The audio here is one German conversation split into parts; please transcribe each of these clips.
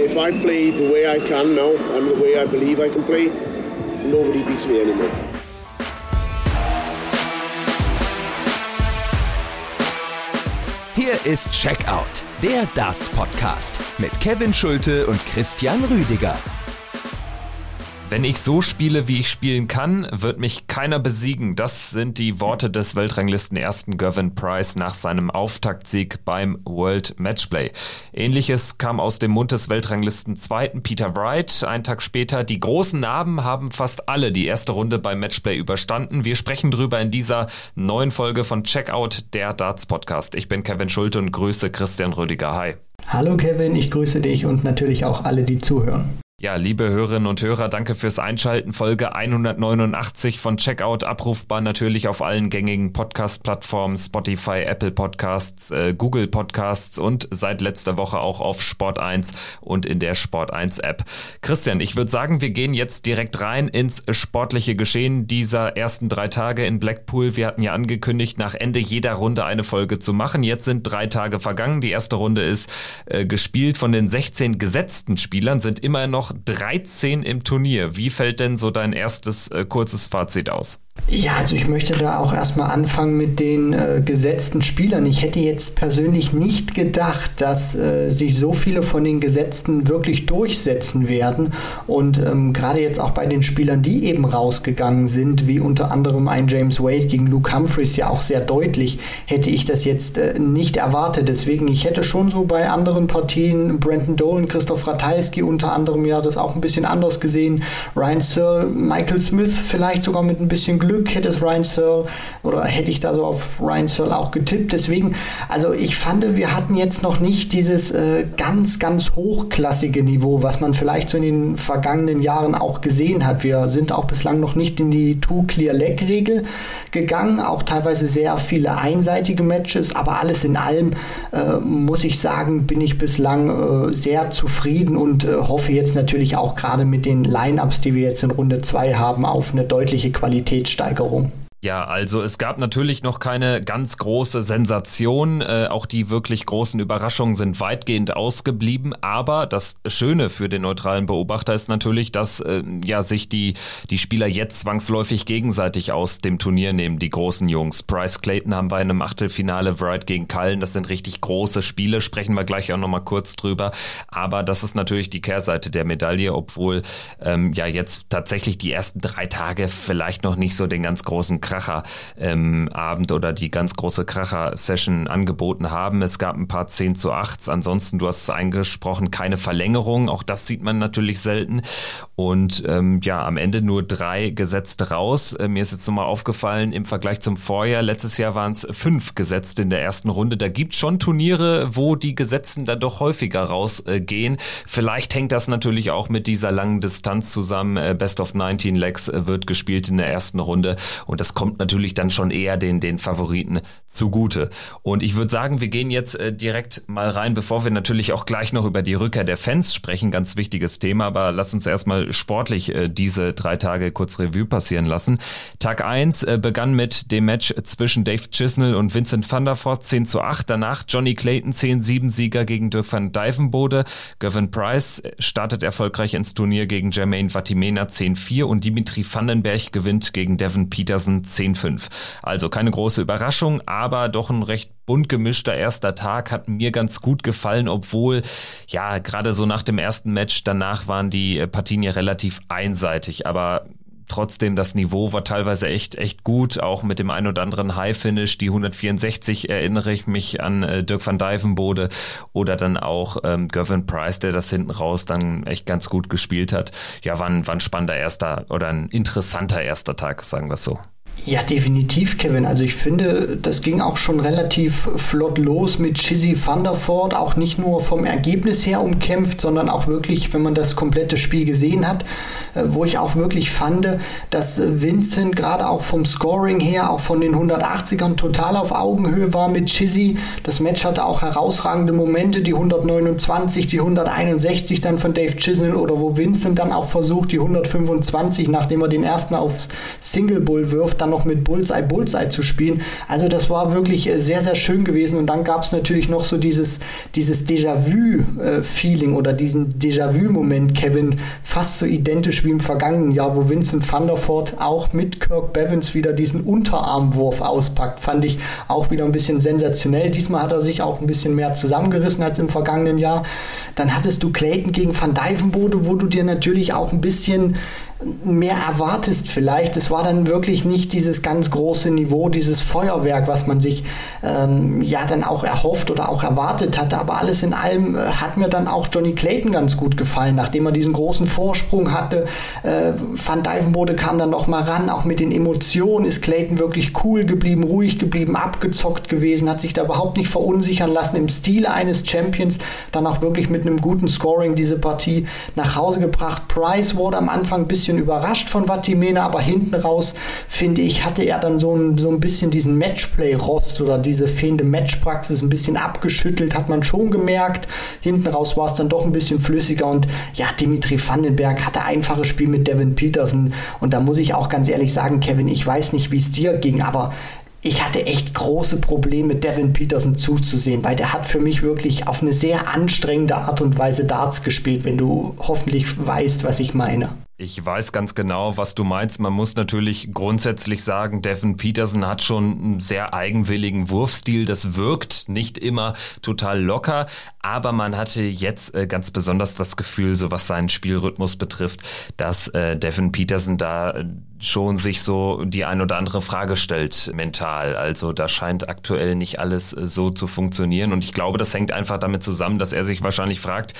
If I play the way I can now and the way I believe I can play, nobody beats me anymore. Hier ist Checkout, der Darts Podcast mit Kevin Schulte und Christian Rüdiger. Wenn ich so spiele, wie ich spielen kann, wird mich keiner besiegen. Das sind die Worte des Weltranglisten ersten Gavin Price nach seinem Auftaktsieg beim World Matchplay. Ähnliches kam aus dem Mund des Weltranglisten zweiten Peter Wright. Ein Tag später, die großen Namen haben fast alle die erste Runde beim Matchplay überstanden. Wir sprechen drüber in dieser neuen Folge von Checkout, der Darts Podcast. Ich bin Kevin Schulte und grüße Christian Rüdiger. Hi. Hallo Kevin, ich grüße dich und natürlich auch alle, die zuhören. Ja, liebe Hörerinnen und Hörer, danke fürs Einschalten. Folge 189 von Checkout, abrufbar natürlich auf allen gängigen Podcast-Plattformen, Spotify, Apple Podcasts, äh, Google Podcasts und seit letzter Woche auch auf Sport 1 und in der Sport 1 App. Christian, ich würde sagen, wir gehen jetzt direkt rein ins sportliche Geschehen dieser ersten drei Tage in Blackpool. Wir hatten ja angekündigt, nach Ende jeder Runde eine Folge zu machen. Jetzt sind drei Tage vergangen. Die erste Runde ist äh, gespielt. Von den 16 gesetzten Spielern sind immer noch noch 13 im Turnier. Wie fällt denn so dein erstes äh, kurzes Fazit aus? Ja, also ich möchte da auch erstmal anfangen mit den äh, gesetzten Spielern. Ich hätte jetzt persönlich nicht gedacht, dass äh, sich so viele von den Gesetzten wirklich durchsetzen werden. Und ähm, gerade jetzt auch bei den Spielern, die eben rausgegangen sind, wie unter anderem ein James Wade gegen Luke Humphreys ja auch sehr deutlich, hätte ich das jetzt äh, nicht erwartet. Deswegen, ich hätte schon so bei anderen Partien Brandon Dolan, Christoph Ratajski unter anderem ja das auch ein bisschen anders gesehen. Ryan Searle, Michael Smith vielleicht sogar mit ein bisschen Glück Glück hätte es Ryan Searle oder hätte ich da so auf Ryan Searle auch getippt. Deswegen, also ich fand, wir hatten jetzt noch nicht dieses äh, ganz, ganz hochklassige Niveau, was man vielleicht so in den vergangenen Jahren auch gesehen hat. Wir sind auch bislang noch nicht in die Two-Clear-Leg-Regel gegangen, auch teilweise sehr viele einseitige Matches, aber alles in allem äh, muss ich sagen, bin ich bislang äh, sehr zufrieden und äh, hoffe jetzt natürlich auch gerade mit den Lineups, die wir jetzt in Runde 2 haben, auf eine deutliche Qualität Steigerung. Ja, also es gab natürlich noch keine ganz große Sensation. Äh, auch die wirklich großen Überraschungen sind weitgehend ausgeblieben. Aber das Schöne für den neutralen Beobachter ist natürlich, dass äh, ja sich die, die Spieler jetzt zwangsläufig gegenseitig aus dem Turnier nehmen, die großen Jungs. Bryce Clayton haben wir in einem Achtelfinale, Wright gegen Cullen. Das sind richtig große Spiele, sprechen wir gleich auch nochmal kurz drüber. Aber das ist natürlich die Kehrseite der Medaille, obwohl ähm, ja jetzt tatsächlich die ersten drei Tage vielleicht noch nicht so den ganz großen Kracher-Abend ähm, oder die ganz große Kracher-Session angeboten haben. Es gab ein paar 10 zu 8. Ansonsten, du hast es eingesprochen, keine Verlängerung. Auch das sieht man natürlich selten. Und ähm, ja, am Ende nur drei gesetzt raus. Äh, mir ist jetzt nochmal aufgefallen, im Vergleich zum Vorjahr, letztes Jahr waren es fünf gesetzt in der ersten Runde. Da gibt es schon Turniere, wo die Gesetzten da doch häufiger rausgehen. Äh, Vielleicht hängt das natürlich auch mit dieser langen Distanz zusammen. Äh, Best of 19 Legs äh, wird gespielt in der ersten Runde. Und das kommt natürlich dann schon eher den, den Favoriten zugute. Und ich würde sagen, wir gehen jetzt äh, direkt mal rein, bevor wir natürlich auch gleich noch über die Rückkehr der Fans sprechen. Ganz wichtiges Thema, aber lass uns erstmal sportlich äh, diese drei Tage kurz Revue passieren lassen. Tag 1 äh, begann mit dem Match zwischen Dave Chisnell und Vincent van der Voort 10 zu 8. Danach Johnny Clayton 10-7 Sieger gegen Dirk van Dijvenbode. Gavin Price äh, startet erfolgreich ins Turnier gegen Jermaine Vatimena 10-4 und Dimitri Vandenberg gewinnt gegen Devin Peterson 10-5. Also keine große Überraschung, aber doch ein recht bunt gemischter erster Tag hat mir ganz gut gefallen, obwohl ja gerade so nach dem ersten Match danach waren die Partien ja relativ einseitig, aber trotzdem das Niveau war teilweise echt echt gut, auch mit dem ein oder anderen High Finish, die 164 erinnere ich mich an äh, Dirk van Dijvenbode oder dann auch ähm, Gavin Price, der das hinten raus dann echt ganz gut gespielt hat. Ja, war ein, war ein spannender erster oder ein interessanter erster Tag, sagen wir es so. Ja, definitiv, Kevin. Also ich finde, das ging auch schon relativ flott los mit Chizzy Voort. Auch nicht nur vom Ergebnis her umkämpft, sondern auch wirklich, wenn man das komplette Spiel gesehen hat, äh, wo ich auch wirklich fand, dass Vincent gerade auch vom Scoring her, auch von den 180ern total auf Augenhöhe war mit Chizzy. Das Match hatte auch herausragende Momente, die 129, die 161 dann von Dave Chisnell oder wo Vincent dann auch versucht, die 125, nachdem er den ersten aufs Single Bull wirft, dann dann noch mit Bullseye Bullseye zu spielen. Also das war wirklich äh, sehr, sehr schön gewesen. Und dann gab es natürlich noch so dieses, dieses Déjà-vu-Feeling oder diesen Déjà-vu-Moment, Kevin, fast so identisch wie im vergangenen Jahr, wo Vincent van der Voort auch mit Kirk Bevins wieder diesen Unterarmwurf auspackt. Fand ich auch wieder ein bisschen sensationell. Diesmal hat er sich auch ein bisschen mehr zusammengerissen als im vergangenen Jahr. Dann hattest du Clayton gegen Van Dijvenbode, wo du dir natürlich auch ein bisschen mehr erwartest vielleicht. Es war dann wirklich nicht dieses ganz große Niveau, dieses Feuerwerk, was man sich ähm, ja dann auch erhofft oder auch erwartet hatte. Aber alles in allem äh, hat mir dann auch Johnny Clayton ganz gut gefallen, nachdem er diesen großen Vorsprung hatte. Äh, Van Dijvenbode kam dann noch mal ran, auch mit den Emotionen ist Clayton wirklich cool geblieben, ruhig geblieben, abgezockt gewesen, hat sich da überhaupt nicht verunsichern lassen im Stile eines Champions, dann auch wirklich mit einem guten Scoring diese Partie nach Hause gebracht. Price wurde am Anfang ein bisschen bisschen überrascht von Vatimena, aber hinten raus, finde ich, hatte er dann so ein, so ein bisschen diesen Matchplay-Rost oder diese fehlende Matchpraxis ein bisschen abgeschüttelt, hat man schon gemerkt. Hinten raus war es dann doch ein bisschen flüssiger und ja, Dimitri Vandenberg hatte einfaches Spiel mit Devin Peterson und da muss ich auch ganz ehrlich sagen, Kevin, ich weiß nicht, wie es dir ging, aber ich hatte echt große Probleme, Devin Peterson zuzusehen, weil der hat für mich wirklich auf eine sehr anstrengende Art und Weise Darts gespielt, wenn du hoffentlich weißt, was ich meine. Ich weiß ganz genau, was du meinst. Man muss natürlich grundsätzlich sagen, Devin Peterson hat schon einen sehr eigenwilligen Wurfstil. Das wirkt nicht immer total locker, aber man hatte jetzt äh, ganz besonders das Gefühl, so was seinen Spielrhythmus betrifft, dass äh, Devin Peterson da schon sich so die ein oder andere Frage stellt mental. Also da scheint aktuell nicht alles äh, so zu funktionieren und ich glaube, das hängt einfach damit zusammen, dass er sich wahrscheinlich fragt,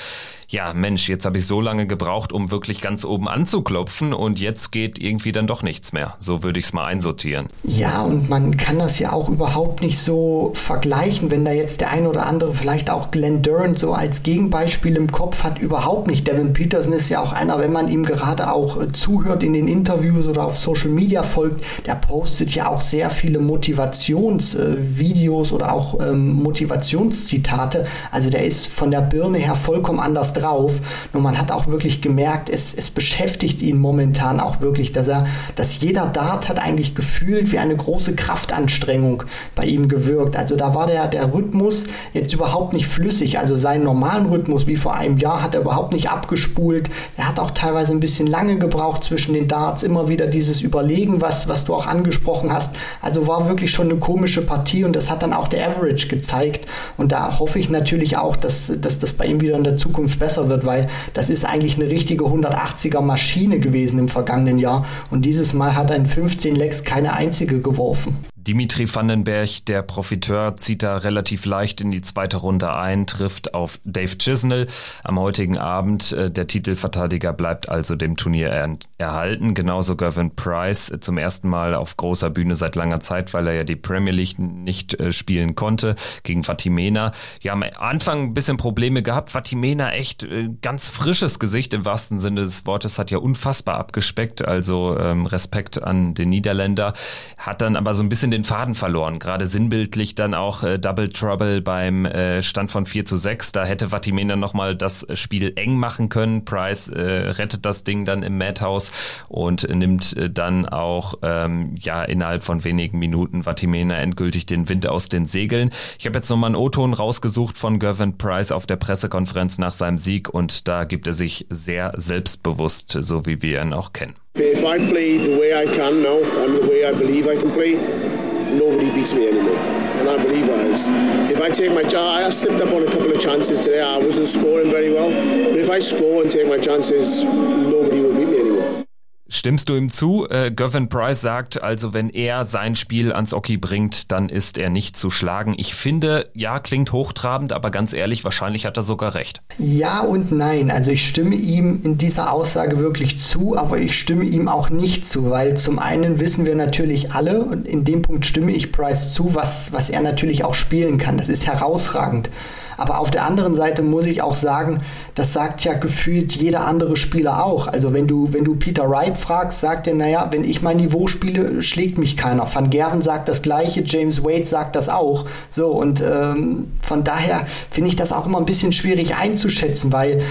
ja, Mensch, jetzt habe ich so lange gebraucht, um wirklich ganz oben anzuklopfen und jetzt geht irgendwie dann doch nichts mehr. So würde ich es mal einsortieren. Ja, und man kann das ja auch überhaupt nicht so vergleichen, wenn da jetzt der ein oder andere vielleicht auch Glenn Durant so als Gegenbeispiel im Kopf hat, überhaupt nicht. Devin Peterson ist ja auch einer, wenn man ihm gerade auch äh, zuhört in den Interviews oder auf Social Media folgt, der postet ja auch sehr viele Motivationsvideos äh, oder auch ähm, Motivationszitate. Also der ist von der Birne her vollkommen anders drauf. Nur man hat auch wirklich gemerkt, es, es beschäftigt ihn momentan auch wirklich, dass er, dass jeder Dart hat eigentlich gefühlt wie eine große Kraftanstrengung bei ihm gewirkt. Also da war der, der Rhythmus jetzt überhaupt nicht flüssig. Also seinen normalen Rhythmus wie vor einem Jahr hat er überhaupt nicht abgespult. Er hat auch teilweise ein bisschen lange gebraucht zwischen den Darts, immer wieder dieses Überlegen, was, was du auch angesprochen hast. Also war wirklich schon eine komische Partie und das hat dann auch der Average gezeigt. Und da hoffe ich natürlich auch, dass, dass das bei ihm wieder in der Zukunft besser besser wird, weil das ist eigentlich eine richtige 180er Maschine gewesen im vergangenen Jahr und dieses Mal hat er in 15 Lecks keine einzige geworfen. Dimitri Vandenberg, der Profiteur, zieht da relativ leicht in die zweite Runde ein, trifft auf Dave Chisnell am heutigen Abend. Äh, der Titelverteidiger bleibt also dem Turnier erhalten. Genauso Gavin Price äh, zum ersten Mal auf großer Bühne seit langer Zeit, weil er ja die Premier League nicht äh, spielen konnte gegen Fatimena. Ja, am Anfang ein bisschen Probleme gehabt. Fatimena echt ganz frisches Gesicht im wahrsten Sinne des Wortes, hat ja unfassbar abgespeckt. Also ähm, Respekt an den Niederländer. Hat dann aber so ein bisschen den den Faden verloren. Gerade sinnbildlich dann auch äh, Double Trouble beim äh, Stand von 4 zu 6. Da hätte Vatimena nochmal das Spiel eng machen können. Price äh, rettet das Ding dann im Madhouse und nimmt äh, dann auch ähm, ja innerhalb von wenigen Minuten Vatimena endgültig den Wind aus den Segeln. Ich habe jetzt nochmal einen O-Ton rausgesucht von Gervin Price auf der Pressekonferenz nach seinem Sieg und da gibt er sich sehr selbstbewusst, so wie wir ihn auch kennen. If I play the way I can now and the way I believe I can play, nobody beats me anymore. And I believe that is. If I take my chance, I slipped up on a couple of chances today. I wasn't scoring very well. But if I score and take my chances, nobody Stimmst du ihm zu? Äh, Gavin Price sagt also, wenn er sein Spiel ans Oki bringt, dann ist er nicht zu schlagen. Ich finde, ja, klingt hochtrabend, aber ganz ehrlich, wahrscheinlich hat er sogar recht. Ja und nein. Also ich stimme ihm in dieser Aussage wirklich zu, aber ich stimme ihm auch nicht zu, weil zum einen wissen wir natürlich alle, und in dem Punkt stimme ich Price zu, was, was er natürlich auch spielen kann. Das ist herausragend. Aber auf der anderen Seite muss ich auch sagen, das sagt ja gefühlt jeder andere Spieler auch. Also wenn du, wenn du Peter Wright fragst, sagt er, naja, wenn ich mein Niveau spiele, schlägt mich keiner. Van Gerven sagt das gleiche, James Wade sagt das auch. So, und ähm, von daher finde ich das auch immer ein bisschen schwierig einzuschätzen, weil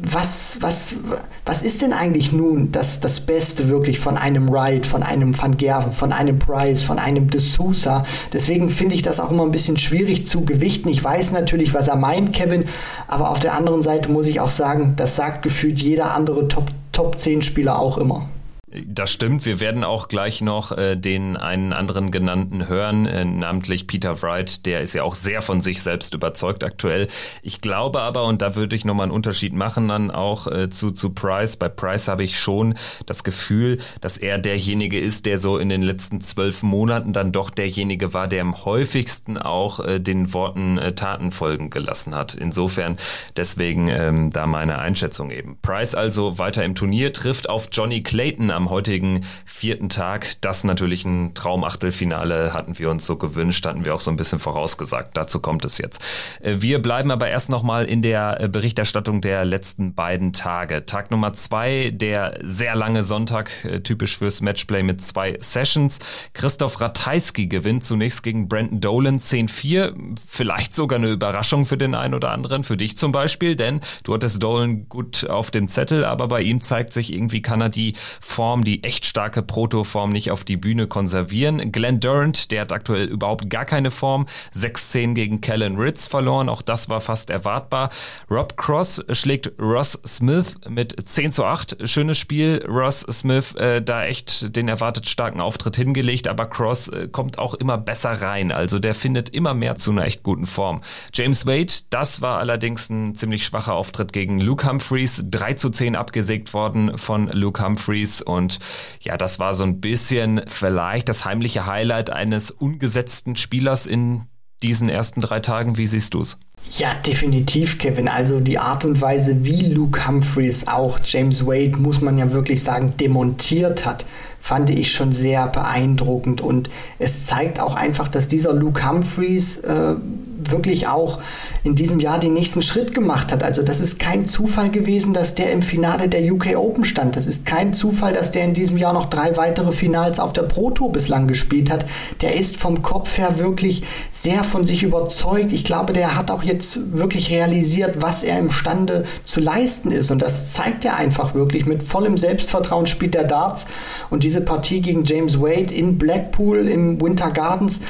was, was, was ist denn eigentlich nun das, das Beste wirklich von einem Wright, von einem Van Gerven, von einem Price, von einem De Sousa? Deswegen finde ich das auch immer ein bisschen schwierig zu gewichten. Ich weiß natürlich, was er meint, Kevin, aber auf der anderen Seite muss ich auch sagen, das sagt gefühlt jeder andere Top, Top 10 Spieler auch immer. Das stimmt. Wir werden auch gleich noch äh, den einen anderen genannten hören, äh, namentlich Peter Wright. Der ist ja auch sehr von sich selbst überzeugt aktuell. Ich glaube aber, und da würde ich nochmal einen Unterschied machen, dann auch äh, zu, zu Price. Bei Price habe ich schon das Gefühl, dass er derjenige ist, der so in den letzten zwölf Monaten dann doch derjenige war, der am häufigsten auch äh, den Worten äh, Taten folgen gelassen hat. Insofern deswegen ähm, da meine Einschätzung eben. Price also weiter im Turnier, trifft auf Johnny Clayton am heutigen vierten Tag. Das natürlich ein Traumachtelfinale hatten wir uns so gewünscht, hatten wir auch so ein bisschen vorausgesagt. Dazu kommt es jetzt. Äh, wir bleiben aber erst nochmal in der äh, Berichterstattung der letzten beiden Tage. Tag Nummer zwei, der sehr lange Sonntag, äh, typisch fürs Matchplay mit zwei Sessions. Christoph Ratajski gewinnt zunächst gegen Brandon Dolan 10-4. Vielleicht sogar eine Überraschung für den einen oder anderen, für dich zum Beispiel, denn du hattest Dolan gut auf dem Zettel, aber bei ihm zeigt sich irgendwie, kann er die Form Form, die echt starke Protoform nicht auf die Bühne konservieren. Glenn Durant, der hat aktuell überhaupt gar keine Form. 6-10 gegen Kellen Ritz verloren. Auch das war fast erwartbar. Rob Cross schlägt Ross Smith mit 10 zu 8. Schönes Spiel. Ross Smith äh, da echt den erwartet starken Auftritt hingelegt, aber Cross äh, kommt auch immer besser rein. Also der findet immer mehr zu einer echt guten Form. James Wade, das war allerdings ein ziemlich schwacher Auftritt gegen Luke Humphreys. 3 zu 10 abgesägt worden von Luke Humphreys und und ja, das war so ein bisschen vielleicht das heimliche Highlight eines ungesetzten Spielers in diesen ersten drei Tagen. Wie siehst du es? Ja, definitiv, Kevin. Also die Art und Weise, wie Luke Humphreys auch James Wade, muss man ja wirklich sagen, demontiert hat, fand ich schon sehr beeindruckend. Und es zeigt auch einfach, dass dieser Luke Humphreys äh, wirklich auch in diesem Jahr den nächsten Schritt gemacht hat. Also das ist kein Zufall gewesen, dass der im Finale der UK Open stand. Das ist kein Zufall, dass der in diesem Jahr noch drei weitere Finals auf der Pro Tour bislang gespielt hat. Der ist vom Kopf her wirklich sehr von sich überzeugt. Ich glaube, der hat auch jetzt wirklich realisiert, was er imstande zu leisten ist. Und das zeigt er einfach wirklich. Mit vollem Selbstvertrauen spielt der Darts. Und diese Partie gegen James Wade in Blackpool im Winter Gardens,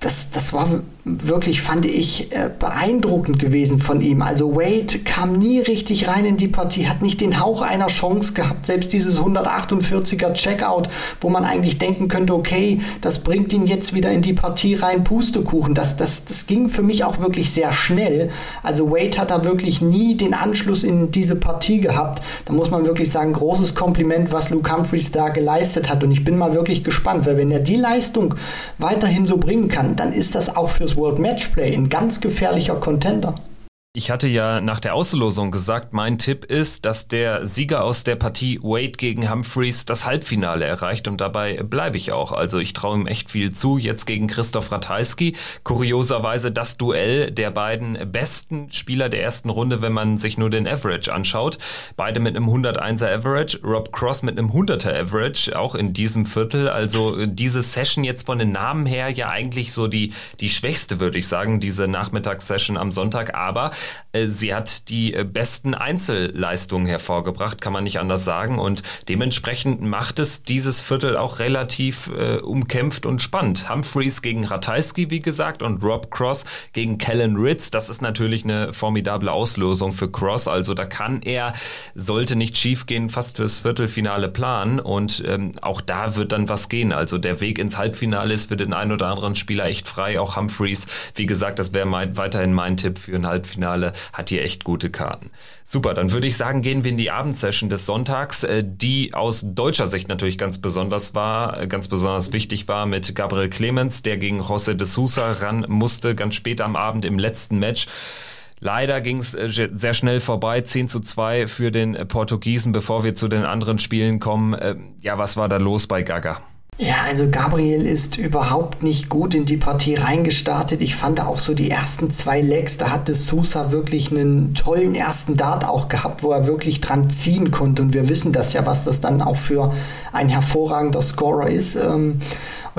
das, das war wirklich, fand ich, äh, beeindruckend gewesen von ihm. Also Wade kam nie richtig rein in die Partie, hat nicht den Hauch einer Chance gehabt. Selbst dieses 148er Checkout, wo man eigentlich denken könnte, okay, das bringt ihn jetzt wieder in die Partie rein, Pustekuchen. Das, das, das ging für mich auch wirklich sehr schnell. Also Wade hat da wirklich nie den Anschluss in diese Partie gehabt. Da muss man wirklich sagen, großes Kompliment, was Luke Humphreys da geleistet hat. Und ich bin mal wirklich gespannt, weil wenn er die Leistung weiterhin so bringen kann, dann ist das auch fürs World Matchplay ein ganz gefährlicher Contender. Ich hatte ja nach der Auslosung gesagt, mein Tipp ist, dass der Sieger aus der Partie Wade gegen Humphreys das Halbfinale erreicht und dabei bleibe ich auch. Also ich traue ihm echt viel zu. Jetzt gegen Christoph Ratajski. Kurioserweise das Duell der beiden besten Spieler der ersten Runde, wenn man sich nur den Average anschaut. Beide mit einem 101er Average, Rob Cross mit einem 100er Average, auch in diesem Viertel. Also diese Session jetzt von den Namen her ja eigentlich so die, die schwächste, würde ich sagen, diese Nachmittagssession am Sonntag. Aber sie hat die äh, besten Einzelleistungen hervorgebracht, kann man nicht anders sagen. Und dementsprechend macht es dieses Viertel auch relativ äh, umkämpft und spannend. Humphreys gegen Ratajski, wie gesagt, und Rob Cross gegen Kellen Ritz. Das ist natürlich eine formidable Auslosung für Cross. Also da kann er, sollte nicht schiefgehen, fast fürs Viertelfinale planen. Und ähm, auch da wird dann was gehen. Also der Weg ins Halbfinale ist für den einen oder anderen Spieler echt frei. Auch Humphreys, wie gesagt, das wäre weiterhin mein Tipp für ein Halbfinale. Finale hat hier echt gute Karten. Super, dann würde ich sagen, gehen wir in die Abendsession des Sonntags, äh, die aus deutscher Sicht natürlich ganz besonders war, äh, ganz besonders wichtig war mit Gabriel Clemens, der gegen José de Sousa ran musste, ganz spät am Abend im letzten Match. Leider ging es äh, sehr schnell vorbei, 10 zu 2 für den Portugiesen, bevor wir zu den anderen Spielen kommen. Ja, was war da los bei Gaga? Ja, also Gabriel ist überhaupt nicht gut in die Partie reingestartet. Ich fand auch so die ersten zwei Legs, da hatte Sousa wirklich einen tollen ersten Dart auch gehabt, wo er wirklich dran ziehen konnte. Und wir wissen das ja, was das dann auch für ein hervorragender Scorer ist. Ähm,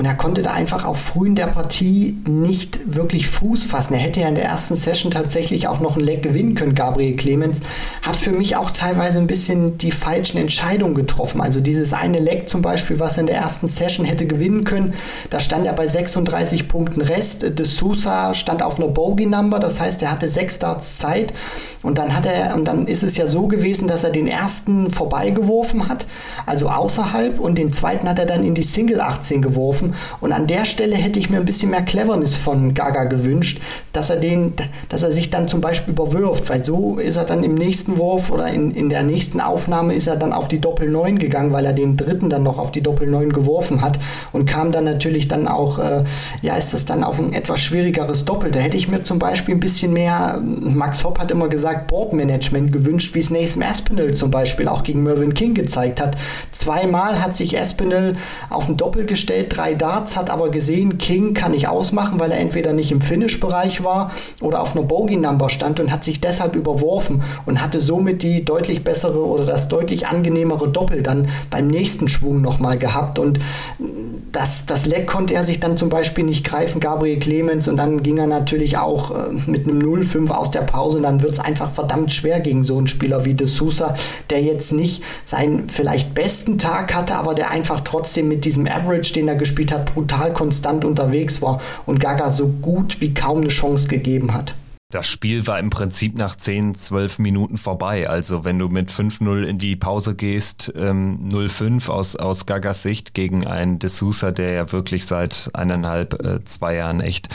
Und er konnte da einfach auch früh in der Partie nicht wirklich Fuß fassen. Er hätte ja in der ersten Session tatsächlich auch noch ein Leck gewinnen können, Gabriel Clemens. Hat für mich auch teilweise ein bisschen die falschen Entscheidungen getroffen. Also dieses eine Leck zum Beispiel, was er in der ersten Session hätte gewinnen können, da stand er bei 36 Punkten Rest. De Sousa stand auf einer Bogey-Number, das heißt, er hatte sechs Darts Zeit. Und dann hat er, und dann ist es ja so gewesen, dass er den ersten vorbeigeworfen hat, also außerhalb, und den zweiten hat er dann in die Single 18 geworfen. Und an der Stelle hätte ich mir ein bisschen mehr Cleverness von Gaga gewünscht, dass er den, dass er sich dann zum Beispiel überwirft, weil so ist er dann im nächsten Wurf oder in, in der nächsten Aufnahme ist er dann auf die Doppel 9 gegangen, weil er den dritten dann noch auf die Doppel 9 geworfen hat und kam dann natürlich dann auch, äh, ja, ist das dann auch ein etwas schwierigeres Doppel. Da hätte ich mir zum Beispiel ein bisschen mehr, Max Hopp hat immer gesagt, Boardmanagement gewünscht, wie es Nathan Aspinall zum Beispiel auch gegen Mervyn King gezeigt hat. Zweimal hat sich Aspinall auf ein Doppel gestellt, drei Darts, hat aber gesehen, King kann ich ausmachen, weil er entweder nicht im Finish-Bereich war oder auf einer Bogey-Number stand und hat sich deshalb überworfen und hatte somit die deutlich bessere oder das deutlich angenehmere Doppel dann beim nächsten Schwung nochmal gehabt. Und das, das Leck konnte er sich dann zum Beispiel nicht greifen, Gabriel Clemens, und dann ging er natürlich auch äh, mit einem 0-5 aus der Pause und dann wird es einfach verdammt schwer gegen so einen Spieler wie De Sousa, der jetzt nicht seinen vielleicht besten Tag hatte, aber der einfach trotzdem mit diesem Average, den er gespielt hat, brutal konstant unterwegs war und Gaga so gut wie kaum eine Chance gegeben hat. Das Spiel war im Prinzip nach 10, 12 Minuten vorbei. Also wenn du mit 5-0 in die Pause gehst, ähm, 0-5 aus, aus Gagas Sicht gegen einen D'Souza, der ja wirklich seit eineinhalb, äh, zwei Jahren echt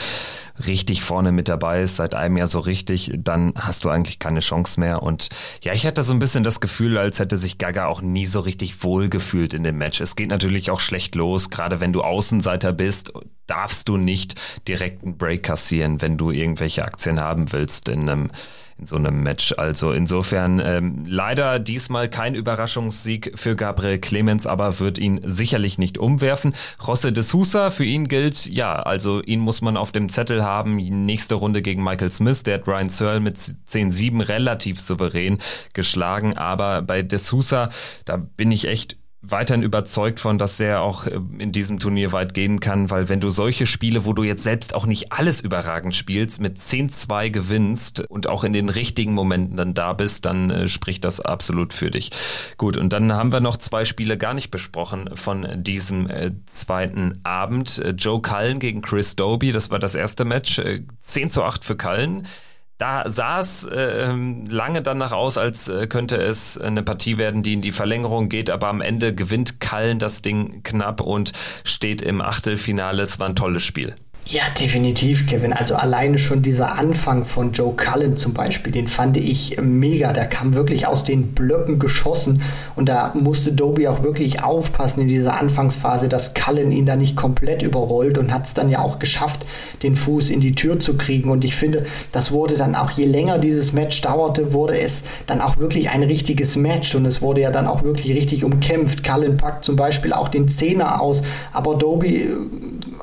richtig vorne mit dabei ist, seit einem Jahr so richtig, dann hast du eigentlich keine Chance mehr. Und ja, ich hatte so ein bisschen das Gefühl, als hätte sich Gaga auch nie so richtig wohl gefühlt in dem Match. Es geht natürlich auch schlecht los, gerade wenn du Außenseiter bist, darfst du nicht direkt einen Break kassieren, wenn du irgendwelche Aktien haben willst in einem in so einem Match. Also insofern ähm, leider diesmal kein Überraschungssieg für Gabriel Clemens, aber wird ihn sicherlich nicht umwerfen. Rosse de Sousa, für ihn gilt, ja, also ihn muss man auf dem Zettel haben. Nächste Runde gegen Michael Smith, der hat Ryan Searle mit 10-7 relativ souverän geschlagen, aber bei de Sousa, da bin ich echt weiterhin überzeugt von, dass er auch äh, in diesem Turnier weit gehen kann, weil wenn du solche Spiele, wo du jetzt selbst auch nicht alles überragend spielst, mit 10-2 gewinnst und auch in den richtigen Momenten dann da bist, dann äh, spricht das absolut für dich. Gut, und dann haben wir noch zwei Spiele gar nicht besprochen von diesem äh, zweiten Abend. Äh, Joe Cullen gegen Chris Doby, das war das erste Match. Äh, 10 zu 8 für Cullen da sah es äh, lange danach aus, als äh, könnte es eine Partie werden, die in die Verlängerung geht, aber am Ende gewinnt Kallen das Ding knapp und steht im Achtelfinale. Es war ein tolles Spiel. Ja, definitiv, Kevin. Also alleine schon dieser Anfang von Joe Cullen zum Beispiel, den fand ich mega. Der kam wirklich aus den Blöcken geschossen und da musste Doby auch wirklich aufpassen in dieser Anfangsphase, dass Cullen ihn da nicht komplett überrollt und hat es dann ja auch geschafft, den Fuß in die Tür zu kriegen. Und ich finde, das wurde dann auch, je länger dieses Match dauerte, wurde es dann auch wirklich ein richtiges Match und es wurde ja dann auch wirklich richtig umkämpft. Cullen packt zum Beispiel auch den Zehner aus, aber Doby äh,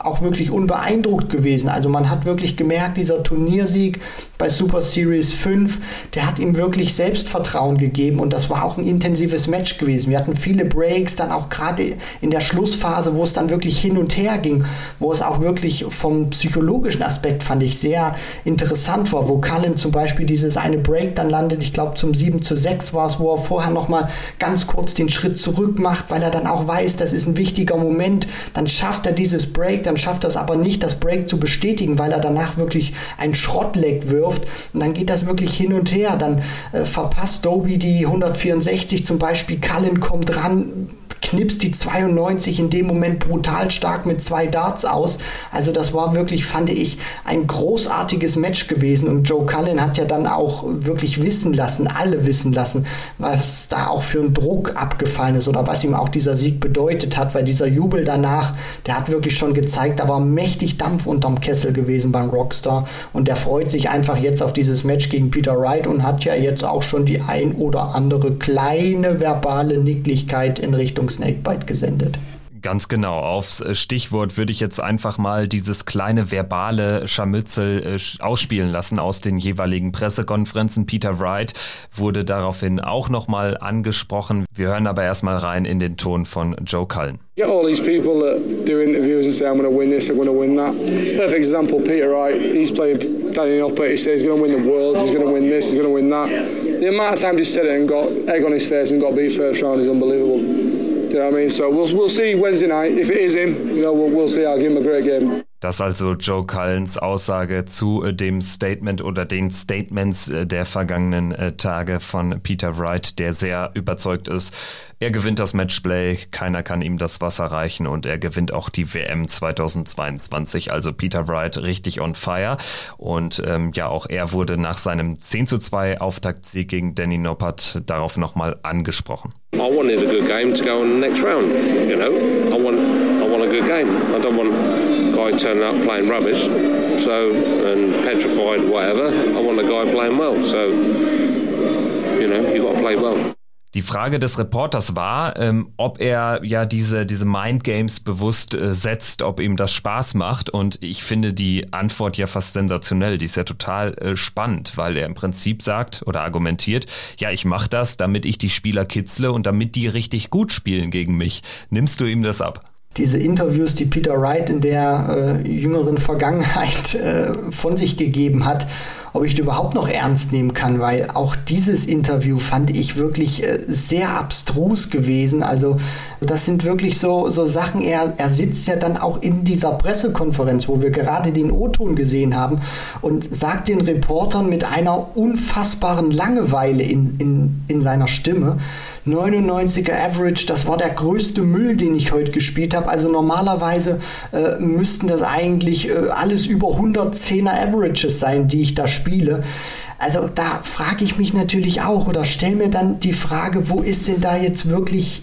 auch wirklich unbeeindruckt gewesen. Also man hat wirklich gemerkt, dieser Turniersieg bei Super Series 5, der hat ihm wirklich Selbstvertrauen gegeben und das war auch ein intensives Match gewesen. Wir hatten viele Breaks, dann auch gerade in der Schlussphase, wo es dann wirklich hin und her ging, wo es auch wirklich vom psychologischen Aspekt fand ich sehr interessant war, wo Cullen zum Beispiel dieses eine Break dann landet, ich glaube zum 7 zu 6 war es, wo er vorher nochmal ganz kurz den Schritt zurück macht, weil er dann auch weiß, das ist ein wichtiger Moment, dann schafft er dieses Break, dann schafft er es aber nicht, das Break zu bestätigen, weil er danach wirklich ein Schrottleck wirft und dann geht das wirklich hin und her, dann äh, verpasst Doby die 164 zum Beispiel, Cullen kommt ran, knipst die 92 in dem Moment brutal stark mit zwei Darts aus. Also das war wirklich, fand ich, ein großartiges Match gewesen. Und Joe Cullen hat ja dann auch wirklich wissen lassen, alle wissen lassen, was da auch für ein Druck abgefallen ist oder was ihm auch dieser Sieg bedeutet hat, weil dieser Jubel danach, der hat wirklich schon gezeigt, da war mächtig Dampf unterm Kessel gewesen beim Rockstar. Und der freut sich einfach jetzt auf dieses Match gegen Peter Wright und hat ja jetzt auch schon die ein oder andere kleine verbale Nicklichkeit in Richtung Snakebite gesendet. Ganz genau. Aufs äh, Stichwort würde ich jetzt einfach mal dieses kleine verbale Scharmützel äh, ausspielen lassen aus den jeweiligen Pressekonferenzen. Peter Wright wurde daraufhin auch nochmal angesprochen. Wir hören aber erstmal rein in den Ton von Joe Cullen. Get all these people that do interviews and say I'm going to win this, I'm going to win that. Perfect example, Peter Wright. He's playing Danny Noppert. He says he's going to win the world, he's going to win this, he's going to win that. The amount of times he said it and got egg on his face and got beat first round is unbelievable. You know what I mean? So we'll, we'll see Wednesday night. If it is him, you know, we'll, we'll see. I'll give him a great game. Das also Joe Cullens Aussage zu äh, dem Statement oder den Statements äh, der vergangenen äh, Tage von Peter Wright, der sehr überzeugt ist. Er gewinnt das Matchplay, keiner kann ihm das Wasser reichen und er gewinnt auch die WM 2022. Also Peter Wright richtig on fire. Und ähm, ja, auch er wurde nach seinem 10 zu 2 Auftaktsieg gegen Danny Noppert darauf nochmal angesprochen. I wanted a good game to go on the next round. You know, I want, I want a good game. I don't want a guy turning up playing rubbish, so and petrified, whatever. I want a guy playing well. So, you know, you got to play well. Die Frage des Reporters war, ähm, ob er ja diese, diese Mind Games bewusst äh, setzt, ob ihm das Spaß macht. Und ich finde die Antwort ja fast sensationell. Die ist ja total äh, spannend, weil er im Prinzip sagt oder argumentiert, ja, ich mache das, damit ich die Spieler kitzle und damit die richtig gut spielen gegen mich. Nimmst du ihm das ab? diese Interviews, die Peter Wright in der äh, jüngeren Vergangenheit äh, von sich gegeben hat, ob ich die überhaupt noch ernst nehmen kann, weil auch dieses Interview fand ich wirklich äh, sehr abstrus gewesen. Also das sind wirklich so, so Sachen, er, er sitzt ja dann auch in dieser Pressekonferenz, wo wir gerade den O-Ton gesehen haben und sagt den Reportern mit einer unfassbaren Langeweile in, in, in seiner Stimme, 99er Average, das war der größte Müll, den ich heute gespielt habe. Also normalerweise äh, müssten das eigentlich äh, alles über 110er Averages sein, die ich da spiele. Also da frage ich mich natürlich auch oder stelle mir dann die Frage, wo ist denn da jetzt wirklich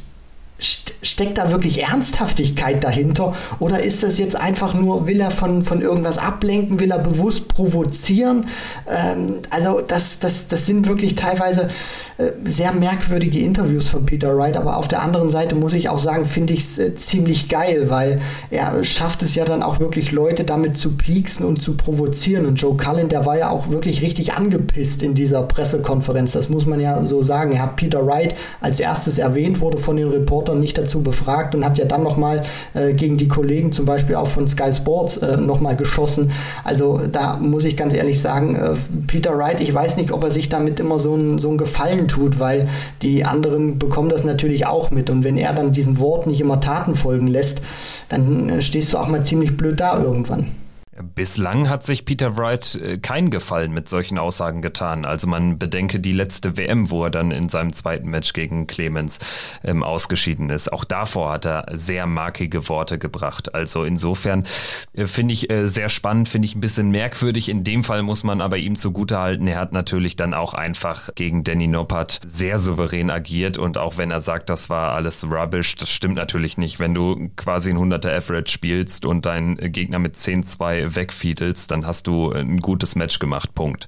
steckt da wirklich Ernsthaftigkeit dahinter oder ist das jetzt einfach nur, will er von, von irgendwas ablenken, will er bewusst provozieren? Ähm, also das, das, das sind wirklich teilweise äh, sehr merkwürdige Interviews von Peter Wright, aber auf der anderen Seite muss ich auch sagen, finde ich es äh, ziemlich geil, weil er schafft es ja dann auch wirklich Leute damit zu pieksen und zu provozieren und Joe Cullen, der war ja auch wirklich richtig angepisst in dieser Pressekonferenz, das muss man ja so sagen. Er hat Peter Wright als erstes erwähnt, wurde von den Reportern nicht dazu befragt und hat ja dann nochmal äh, gegen die Kollegen zum Beispiel auch von Sky Sports äh, nochmal geschossen. Also da muss ich ganz ehrlich sagen, äh, Peter Wright, ich weiß nicht, ob er sich damit immer so ein, so Gefallen tut, weil die anderen bekommen das natürlich auch mit. Und wenn er dann diesen Wort nicht immer Taten folgen lässt, dann äh, stehst du auch mal ziemlich blöd da irgendwann. Bislang hat sich Peter Wright äh, keinen Gefallen mit solchen Aussagen getan. Also man bedenke die letzte WM, wo er dann in seinem zweiten Match gegen Clemens ähm, ausgeschieden ist. Auch davor hat er sehr markige Worte gebracht. Also insofern äh, finde ich äh, sehr spannend, finde ich ein bisschen merkwürdig. In dem Fall muss man aber ihm zugutehalten. Er hat natürlich dann auch einfach gegen Danny Noppert sehr souverän agiert und auch wenn er sagt, das war alles rubbish, das stimmt natürlich nicht. Wenn du quasi ein 100er Average spielst und dein Gegner mit 10-2 wegfiedelst, dann hast du ein gutes Match gemacht. Punkt.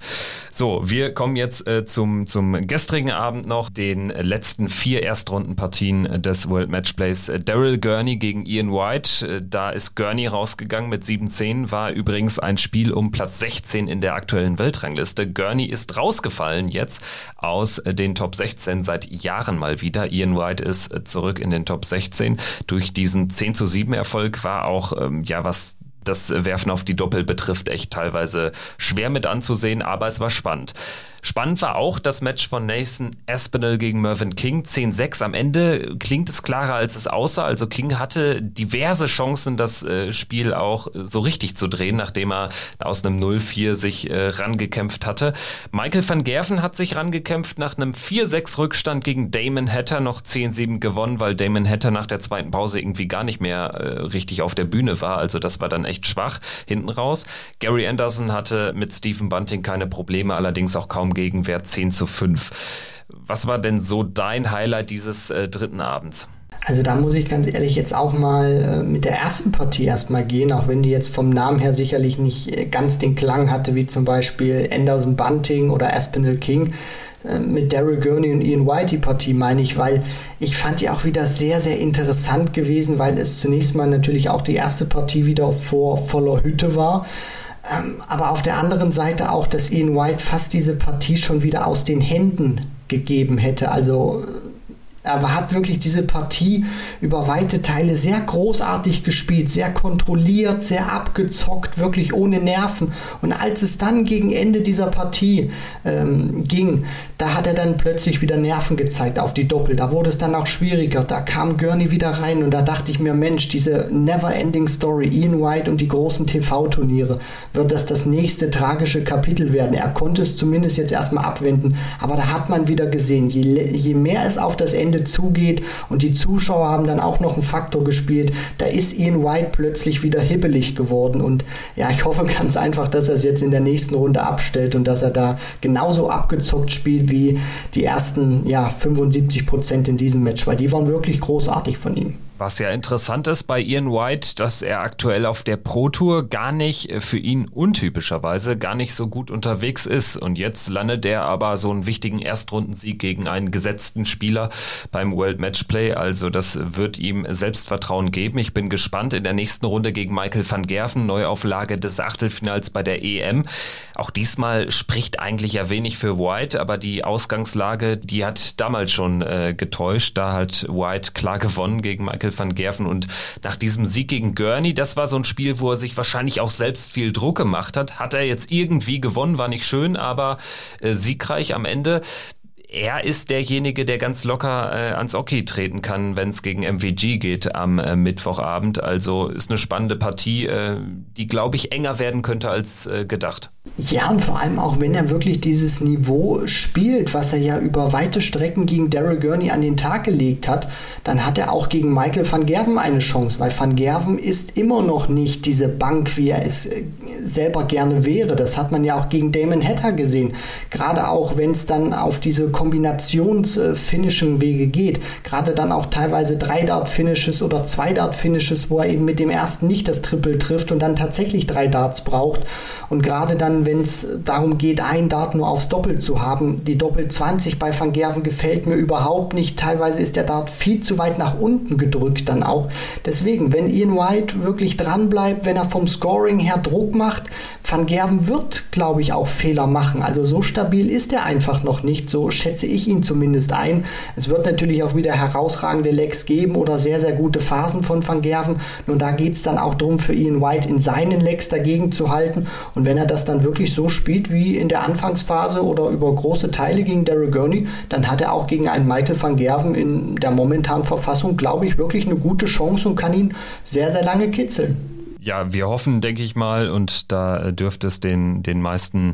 So, wir kommen jetzt äh, zum, zum gestrigen Abend noch, den letzten vier Erstrundenpartien des World Matchplays. Daryl Gurney gegen Ian White. Äh, da ist Gurney rausgegangen mit 7-10, war übrigens ein Spiel um Platz 16 in der aktuellen Weltrangliste. Gurney ist rausgefallen jetzt aus den Top 16 seit Jahren mal wieder. Ian White ist zurück in den Top 16. Durch diesen 10 zu 7 Erfolg war auch, ähm, ja, was das Werfen auf die Doppel betrifft, echt teilweise schwer mit anzusehen, aber es war spannend. Spannend war auch das Match von Nathan Aspinall gegen Mervyn King. 10-6. Am Ende klingt es klarer, als es aussah. Also King hatte diverse Chancen, das äh, Spiel auch äh, so richtig zu drehen, nachdem er aus einem 0-4 sich äh, rangekämpft hatte. Michael van Gerven hat sich rangekämpft nach einem 4-6 Rückstand gegen Damon Hatter noch 10-7 gewonnen, weil Damon Hatter nach der zweiten Pause irgendwie gar nicht mehr richtig auf der Bühne war. Also das war dann echt schwach hinten raus. Gary Anderson hatte mit Stephen Bunting keine Probleme, allerdings auch kaum Gegenwert 10 zu 5. Was war denn so dein Highlight dieses äh, dritten Abends? Also da muss ich ganz ehrlich jetzt auch mal äh, mit der ersten Partie erstmal gehen, auch wenn die jetzt vom Namen her sicherlich nicht äh, ganz den Klang hatte, wie zum Beispiel Anderson Bunting oder Aspinall King. äh, mit Daryl Gurney und Ian White die Partie, meine ich, weil ich fand die auch wieder sehr, sehr interessant gewesen, weil es zunächst mal natürlich auch die erste Partie wieder vor voller Hütte war. Ähm, aber auf der anderen Seite auch, dass Ian White fast diese Partie schon wieder aus den Händen gegeben hätte. Also er hat wirklich diese Partie über weite Teile sehr großartig gespielt, sehr kontrolliert, sehr abgezockt, wirklich ohne Nerven. Und als es dann gegen Ende dieser Partie ähm, ging, da hat er dann plötzlich wieder Nerven gezeigt auf die Doppel. Da wurde es dann auch schwieriger. Da kam Gurney wieder rein und da dachte ich mir, Mensch, diese Never-Ending Story, Ian White und die großen TV-Turniere, wird das das nächste tragische Kapitel werden. Er konnte es zumindest jetzt erstmal abwenden, aber da hat man wieder gesehen, je, je mehr es auf das Ende Ende zugeht und die Zuschauer haben dann auch noch einen Faktor gespielt. Da ist Ian White plötzlich wieder hibbelig geworden und ja, ich hoffe ganz einfach, dass er es jetzt in der nächsten Runde abstellt und dass er da genauso abgezockt spielt wie die ersten ja, 75 Prozent in diesem Match, weil die waren wirklich großartig von ihm. Was ja interessant ist bei Ian White, dass er aktuell auf der Pro Tour gar nicht äh, für ihn untypischerweise gar nicht so gut unterwegs ist. Und jetzt landet er aber so einen wichtigen Erstrundensieg gegen einen gesetzten Spieler beim World Matchplay. Also das wird ihm Selbstvertrauen geben. Ich bin gespannt in der nächsten Runde gegen Michael van Gerven, Neuauflage des Achtelfinals bei der EM. Auch diesmal spricht eigentlich ja wenig für White, aber die Ausgangslage, die hat damals schon äh, getäuscht. Da hat White klar gewonnen gegen Michael Michael van Gerven. Und nach diesem Sieg gegen Gurney, das war so ein Spiel, wo er sich wahrscheinlich auch selbst viel Druck gemacht hat. Hat er jetzt irgendwie gewonnen, war nicht schön, aber äh, siegreich am Ende er ist derjenige, der ganz locker äh, ans Oki treten kann, wenn es gegen MVG geht am äh, Mittwochabend. Also ist eine spannende Partie, äh, die, glaube ich, enger werden könnte als äh, gedacht. Ja, und vor allem auch, wenn er wirklich dieses Niveau spielt, was er ja über weite Strecken gegen Daryl Gurney an den Tag gelegt hat, dann hat er auch gegen Michael van Gerven eine Chance, weil van Gerven ist immer noch nicht diese Bank, wie er es äh, selber gerne wäre. Das hat man ja auch gegen Damon Hatter gesehen. Gerade auch, wenn es dann auf diese kombinationsfinnischen Wege geht. Gerade dann auch teilweise drei Dart-Finishes oder zwei Dart-Finishes, wo er eben mit dem ersten nicht das Triple trifft und dann tatsächlich drei Darts braucht. Und gerade dann, wenn es darum geht, ein Dart nur aufs Doppel zu haben, die Doppel 20 bei Van Gerven gefällt mir überhaupt nicht. Teilweise ist der Dart viel zu weit nach unten gedrückt dann auch. Deswegen, wenn Ian White wirklich dran bleibt, wenn er vom Scoring her Druck macht, Van Gerven wird, glaube ich, auch Fehler machen. Also so stabil ist er einfach noch nicht. So schätze ich ihn zumindest ein. Es wird natürlich auch wieder herausragende Lecks geben oder sehr, sehr gute Phasen von Van Gerven. Nun, da geht es dann auch darum, für Ian White in seinen Lecks dagegen zu halten. Und wenn er das dann wirklich so spielt wie in der Anfangsphase oder über große Teile gegen Daryl Gurney, dann hat er auch gegen einen Michael van Gerven in der momentanen Verfassung, glaube ich, wirklich eine gute Chance und kann ihn sehr, sehr lange kitzeln. Ja, wir hoffen, denke ich mal, und da dürfte es den, den meisten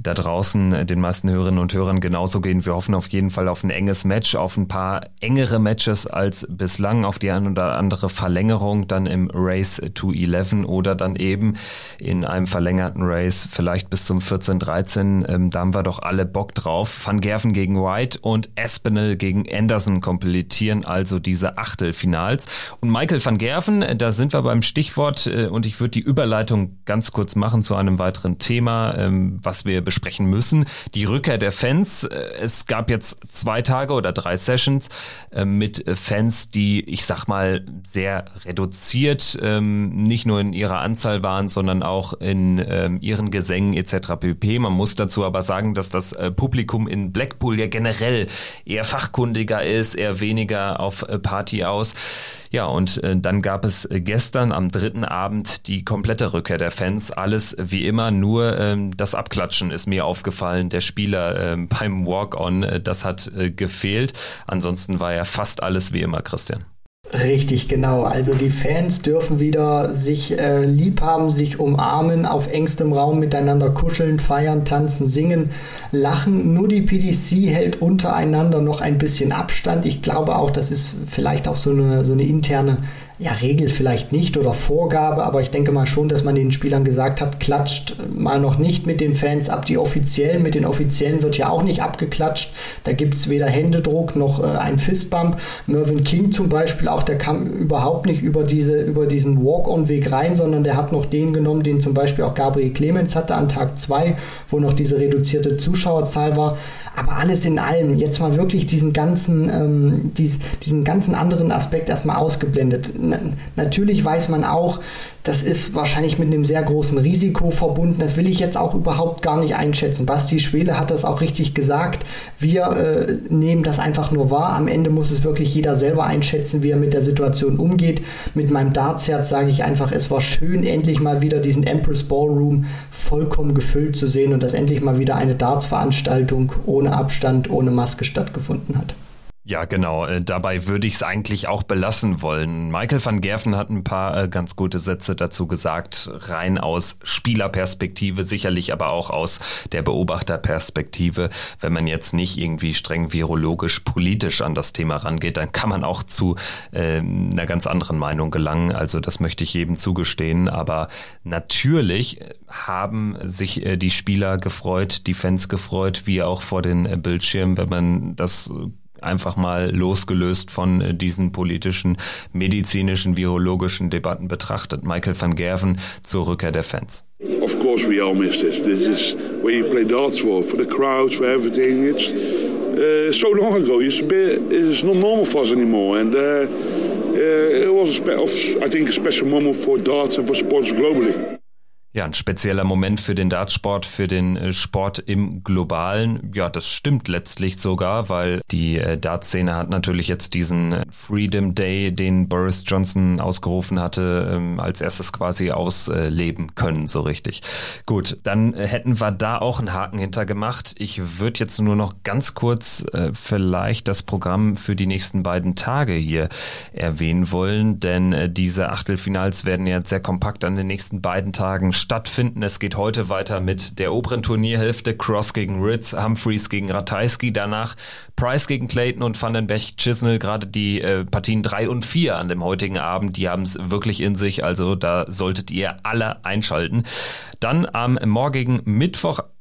da draußen, den meisten Hörerinnen und Hörern genauso gehen. Wir hoffen auf jeden Fall auf ein enges Match, auf ein paar engere Matches als bislang, auf die ein oder andere Verlängerung dann im Race to 11 oder dann eben in einem verlängerten Race, vielleicht bis zum 14-13. Ähm, da haben wir doch alle Bock drauf. Van Gerven gegen White und Espinel gegen Anderson komplettieren also diese Achtelfinals. Und Michael van Gerven, da sind wir beim Stichwort äh, und ich würde die Überleitung ganz kurz machen zu einem weiteren Thema, ähm, was wir besprechen müssen. Die Rückkehr der Fans. Äh, es gab jetzt zwei Tage oder drei Sessions äh, mit Fans, die, ich sag mal, sehr reduziert, ähm, nicht nur in ihrer Anzahl waren, sondern auch in ähm, ihren Gesängen etc. pp. Man muss dazu aber sagen, dass das Publikum in Blackpool ja generell eher fachkundiger ist, eher weniger auf Party aus. Ja, und äh, dann gab es äh, gestern am dritten Abend die komplette Rückkehr der Fans. Alles wie immer, nur ähm, das Abklatschen ist mir aufgefallen. Der Spieler ähm, beim Walk-On, äh, das hat äh, gefehlt. Ansonsten war ja fast alles wie immer, Christian. Richtig, genau. Also die Fans dürfen wieder sich äh, lieb haben, sich umarmen, auf engstem Raum miteinander kuscheln, feiern, tanzen, singen, lachen. Nur die PDC hält untereinander noch ein bisschen Abstand. Ich glaube auch, das ist vielleicht auch so eine, so eine interne ja, Regel vielleicht nicht oder Vorgabe, aber ich denke mal schon, dass man den Spielern gesagt hat, klatscht mal noch nicht mit den Fans ab. Die Offiziellen, mit den Offiziellen wird ja auch nicht abgeklatscht. Da gibt es weder Händedruck noch äh, ein Fistbump. Mervyn King zum Beispiel auch, der kam überhaupt nicht über, diese, über diesen Walk-on-Weg rein, sondern der hat noch den genommen, den zum Beispiel auch Gabriel Clemens hatte an Tag 2, wo noch diese reduzierte Zuschauerzahl war. Aber alles in allem, jetzt mal wirklich diesen ganzen, ähm, dies, diesen ganzen anderen Aspekt erstmal ausgeblendet. Natürlich weiß man auch, das ist wahrscheinlich mit einem sehr großen Risiko verbunden. Das will ich jetzt auch überhaupt gar nicht einschätzen. Basti Schwele hat das auch richtig gesagt. Wir äh, nehmen das einfach nur wahr. Am Ende muss es wirklich jeder selber einschätzen, wie er mit der Situation umgeht. Mit meinem Dartsherz sage ich einfach, es war schön, endlich mal wieder diesen Empress Ballroom vollkommen gefüllt zu sehen und dass endlich mal wieder eine Dartsveranstaltung ohne Abstand, ohne Maske stattgefunden hat. Ja, genau. Äh, dabei würde ich es eigentlich auch belassen wollen. Michael van Gerven hat ein paar äh, ganz gute Sätze dazu gesagt, rein aus Spielerperspektive, sicherlich aber auch aus der Beobachterperspektive. Wenn man jetzt nicht irgendwie streng virologisch politisch an das Thema rangeht, dann kann man auch zu äh, einer ganz anderen Meinung gelangen. Also das möchte ich jedem zugestehen. Aber natürlich haben sich äh, die Spieler gefreut, die Fans gefreut, wie auch vor den äh, Bildschirmen, wenn man das einfach mal losgelöst von äh, diesen politischen, medizinischen, virologischen Debatten betrachtet. Michael van Gerven zur Rückkehr der Fans. Of course we all miss this. This is where you play darts for, for the crowds, for everything. It's uh, so long ago. It's, a bit, it's not normal for us anymore. And uh, uh, it was, a I think, a special moment for darts and for sports globally. Ja, ein spezieller Moment für den Dartsport, für den äh, Sport im Globalen. Ja, das stimmt letztlich sogar, weil die äh, Dartszene hat natürlich jetzt diesen äh, Freedom Day, den Boris Johnson ausgerufen hatte, ähm, als erstes quasi ausleben können, so richtig. Gut, dann hätten wir da auch einen Haken hintergemacht. Ich würde jetzt nur noch ganz kurz vielleicht das Programm für die nächsten beiden Tage hier erwähnen wollen, denn diese Achtelfinals werden jetzt sehr kompakt an den nächsten beiden Tagen stattfinden. Es geht heute weiter mit der oberen Turnierhälfte. Cross gegen Ritz, Humphreys gegen Ratajski. Danach Price gegen Clayton und Vandenberg Chisnell. Gerade die äh, Partien 3 und 4 an dem heutigen Abend, die haben es wirklich in sich. Also da solltet ihr alle einschalten. Dann am morgigen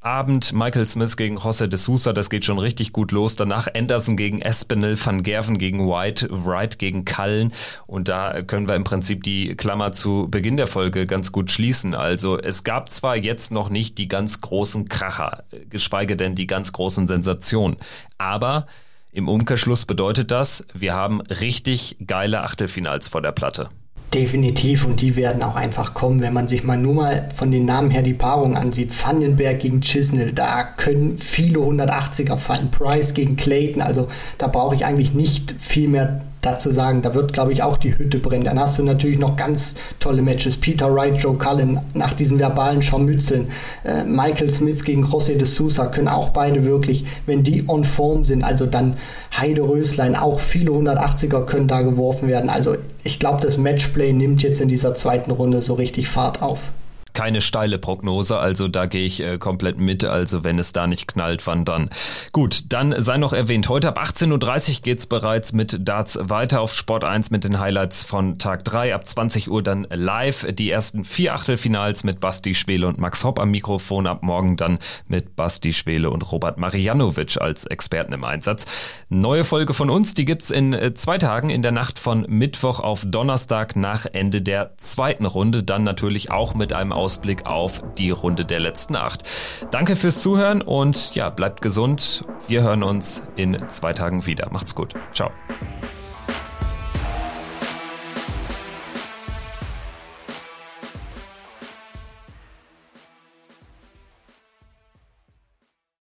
Mittwochabend Michael Smith gegen José de Sousa. Das geht schon richtig gut los. Danach Anderson gegen Espinel, Van Gerven gegen White, Wright gegen Cullen. Und da können wir im Prinzip die Klammer zu Beginn der Folge ganz gut schließen. Also es gab zwar jetzt noch nicht die ganz großen Kracher, geschweige denn die ganz großen Sensationen. Aber im Umkehrschluss bedeutet das, wir haben richtig geile Achtelfinals vor der Platte. Definitiv und die werden auch einfach kommen, wenn man sich mal nur mal von den Namen her die Paarung ansieht. Vandenberg gegen Chisnell, da können viele 180er fallen. Price gegen Clayton, also da brauche ich eigentlich nicht viel mehr dazu sagen, da wird, glaube ich, auch die Hütte brennen. Dann hast du natürlich noch ganz tolle Matches. Peter Wright, Joe Cullen nach diesen verbalen Scharmützeln. Äh, Michael Smith gegen José de Sousa können auch beide wirklich, wenn die on Form sind, also dann Heide Röslein, auch viele 180er können da geworfen werden. Also ich glaube, das Matchplay nimmt jetzt in dieser zweiten Runde so richtig Fahrt auf keine steile Prognose, also da gehe ich äh, komplett mit. Also wenn es da nicht knallt, wann dann? Gut, dann sei noch erwähnt, heute ab 18.30 Uhr geht es bereits mit Darts weiter auf Sport 1 mit den Highlights von Tag 3. Ab 20 Uhr dann live die ersten vier Achtelfinals mit Basti Schwele und Max Hopp am Mikrofon. Ab morgen dann mit Basti Schwele und Robert Marianovic als Experten im Einsatz. Neue Folge von uns, die gibt's in äh, zwei Tagen in der Nacht von Mittwoch auf Donnerstag nach Ende der zweiten Runde. Dann natürlich auch mit einem Ausblick auf die Runde der letzten acht. Danke fürs Zuhören und ja, bleibt gesund. Wir hören uns in zwei Tagen wieder. Macht's gut. Ciao.